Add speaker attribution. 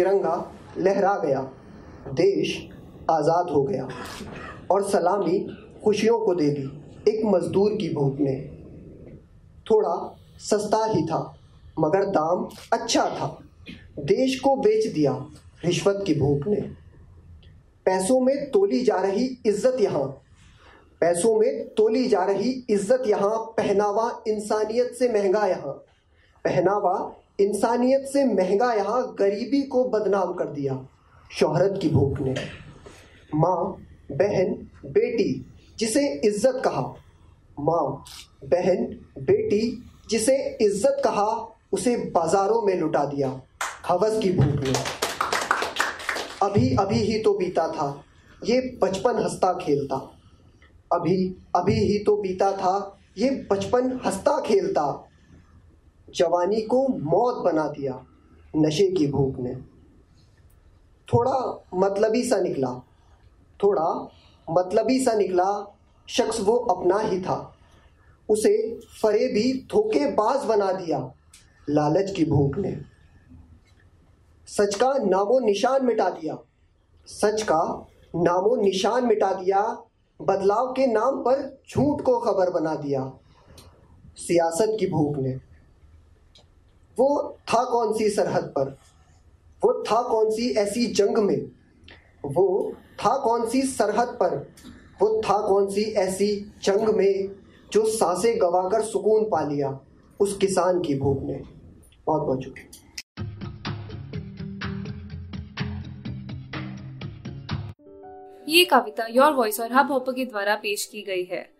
Speaker 1: तिरंगा लहरा गया, देश आज़ाद हो गया और सलामी खुशियों को दे दी एक मजदूर की भूख ने थोड़ा सस्ता ही था, मगर दाम अच्छा था। देश को बेच दिया रिश्वत की भूख ने। पैसों में तोली जा रही इज़्ज़त यहाँ, पैसों में तोली जा रही इज़्ज़त यहाँ, पहनावा इंसानियत से महँगा यहाँ, पहनावा इंसानियत से महँगा यहाँ गरीबी को बदनाम कर दिया, शोहरत की भूख ने। माँ, बहन, बेटी, जिसे इज़्ज़त कहा। माँ, बहन, बेटी, जिसे इज़्ज़त कहा, उसे बाजारों में लुटा दिया, हवस की भूख ने। अभी अभी ही तो बीता था, ये बचपन हंसता खेलता। अभी अभी ही तो बीता था, ये बचपन हंसता खेलता। जवानी को मौत बना दिया नशे की भूख ने। थोड़ा मतलबी सा निकला, थोड़ा मतलबी सा निकला शख्स वो अपना ही था। उसे फरे फरेबी धोखेबाज बना दिया लालच की भूख ने। सच का नामो निशान मिटा दिया, सच का नामो निशान मिटा दिया, बदलाव के नाम पर झूठ को खबर बना दिया सियासत की भूख ने। वो था कौन सी सरहद पर? वो था कौन सी ऐसी जंग में? वो था कौन सी सरहद पर? वो था कौन सी ऐसी जंग में जो साँसें गवाकर सुकून पा लिया उस किसान की भूख ने? बहुत बहुत शुक्रिया।
Speaker 2: ये कविता योर वॉइस और हब हाँ हॉपर के द्वारा पेश की गई है।